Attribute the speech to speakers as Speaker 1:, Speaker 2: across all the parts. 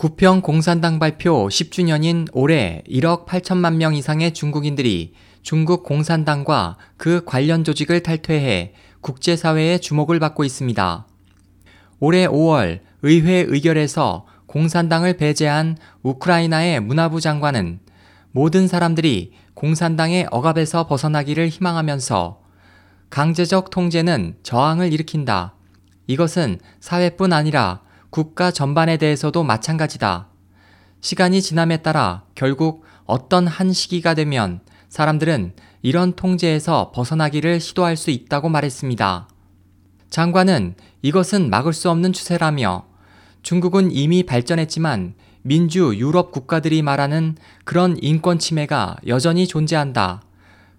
Speaker 1: 구평 공산당 발표 10주년인 올해 1억 8천만 명 이상의 중국인들이 중국 공산당과 그 관련 조직을 탈퇴해 국제사회의 주목을 받고 있습니다. 올해 5월 의회 의결에서 공산당을 배제한 우크라이나의 문화부 장관은 모든 사람들이 공산당의 억압에서 벗어나기를 희망하면서 강제적 통제는 저항을 일으킨다. 이것은 사회뿐 아니라 국가 전반에 대해서도 마찬가지다. 시간이 지남에 따라 결국 어떤 한 시기가 되면 사람들은 이런 통제에서 벗어나기를 시도할 수 있다고 말했습니다. 장관은 이것은 막을 수 없는 추세라며 중국은 이미 발전했지만 민주 유럽 국가들이 말하는 그런 인권 침해가 여전히 존재한다.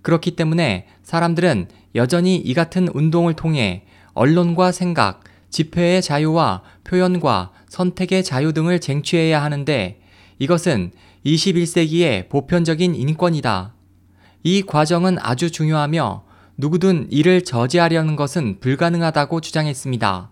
Speaker 1: 그렇기 때문에 사람들은 여전히 이 같은 운동을 통해 언론과 생각, 집회의 자유와 표현과 선택의 자유 등을 쟁취해야 하는데 이것은 21세기의 보편적인 인권이다. 이 과정은 아주 중요하며 누구든 이를 저지하려는 것은 불가능하다고 주장했습니다.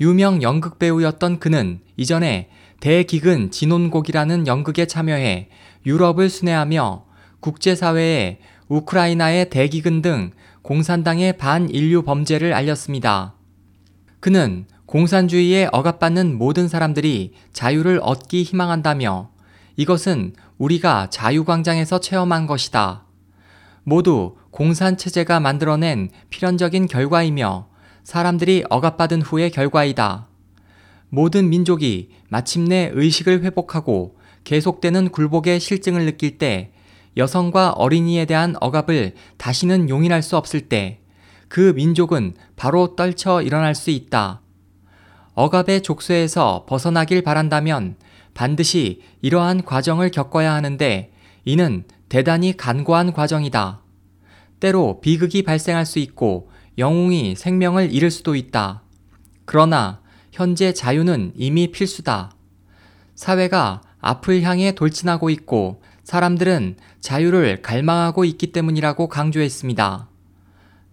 Speaker 1: 유명 연극 배우였던 그는 이전에 대기근 진혼곡이라는 연극에 참여해 유럽을 순회하며 국제사회에 우크라이나의 대기근 등 공산당의 반인류 범죄를 알렸습니다. 그는 공산주의에 억압받는 모든 사람들이 자유를 얻기 희망한다며 이것은 우리가 자유광장에서 체험한 것이다. 모두 공산체제가 만들어낸 필연적인 결과이며 사람들이 억압받은 후의 결과이다. 모든 민족이 마침내 의식을 회복하고 계속되는 굴복의 실증을 느낄 때 여성과 어린이에 대한 억압을 다시는 용인할 수 없을 때 그 민족은 바로 떨쳐 일어날 수 있다. 억압의 족쇄에서 벗어나길 바란다면 반드시 이러한 과정을 겪어야 하는데 이는 대단히 간과한 과정이다. 때로 비극이 발생할 수 있고 영웅이 생명을 잃을 수도 있다. 그러나 현재 자유는 이미 필수다. 사회가 앞을 향해 돌진하고 있고 사람들은 자유를 갈망하고 있기 때문이라고 강조했습니다.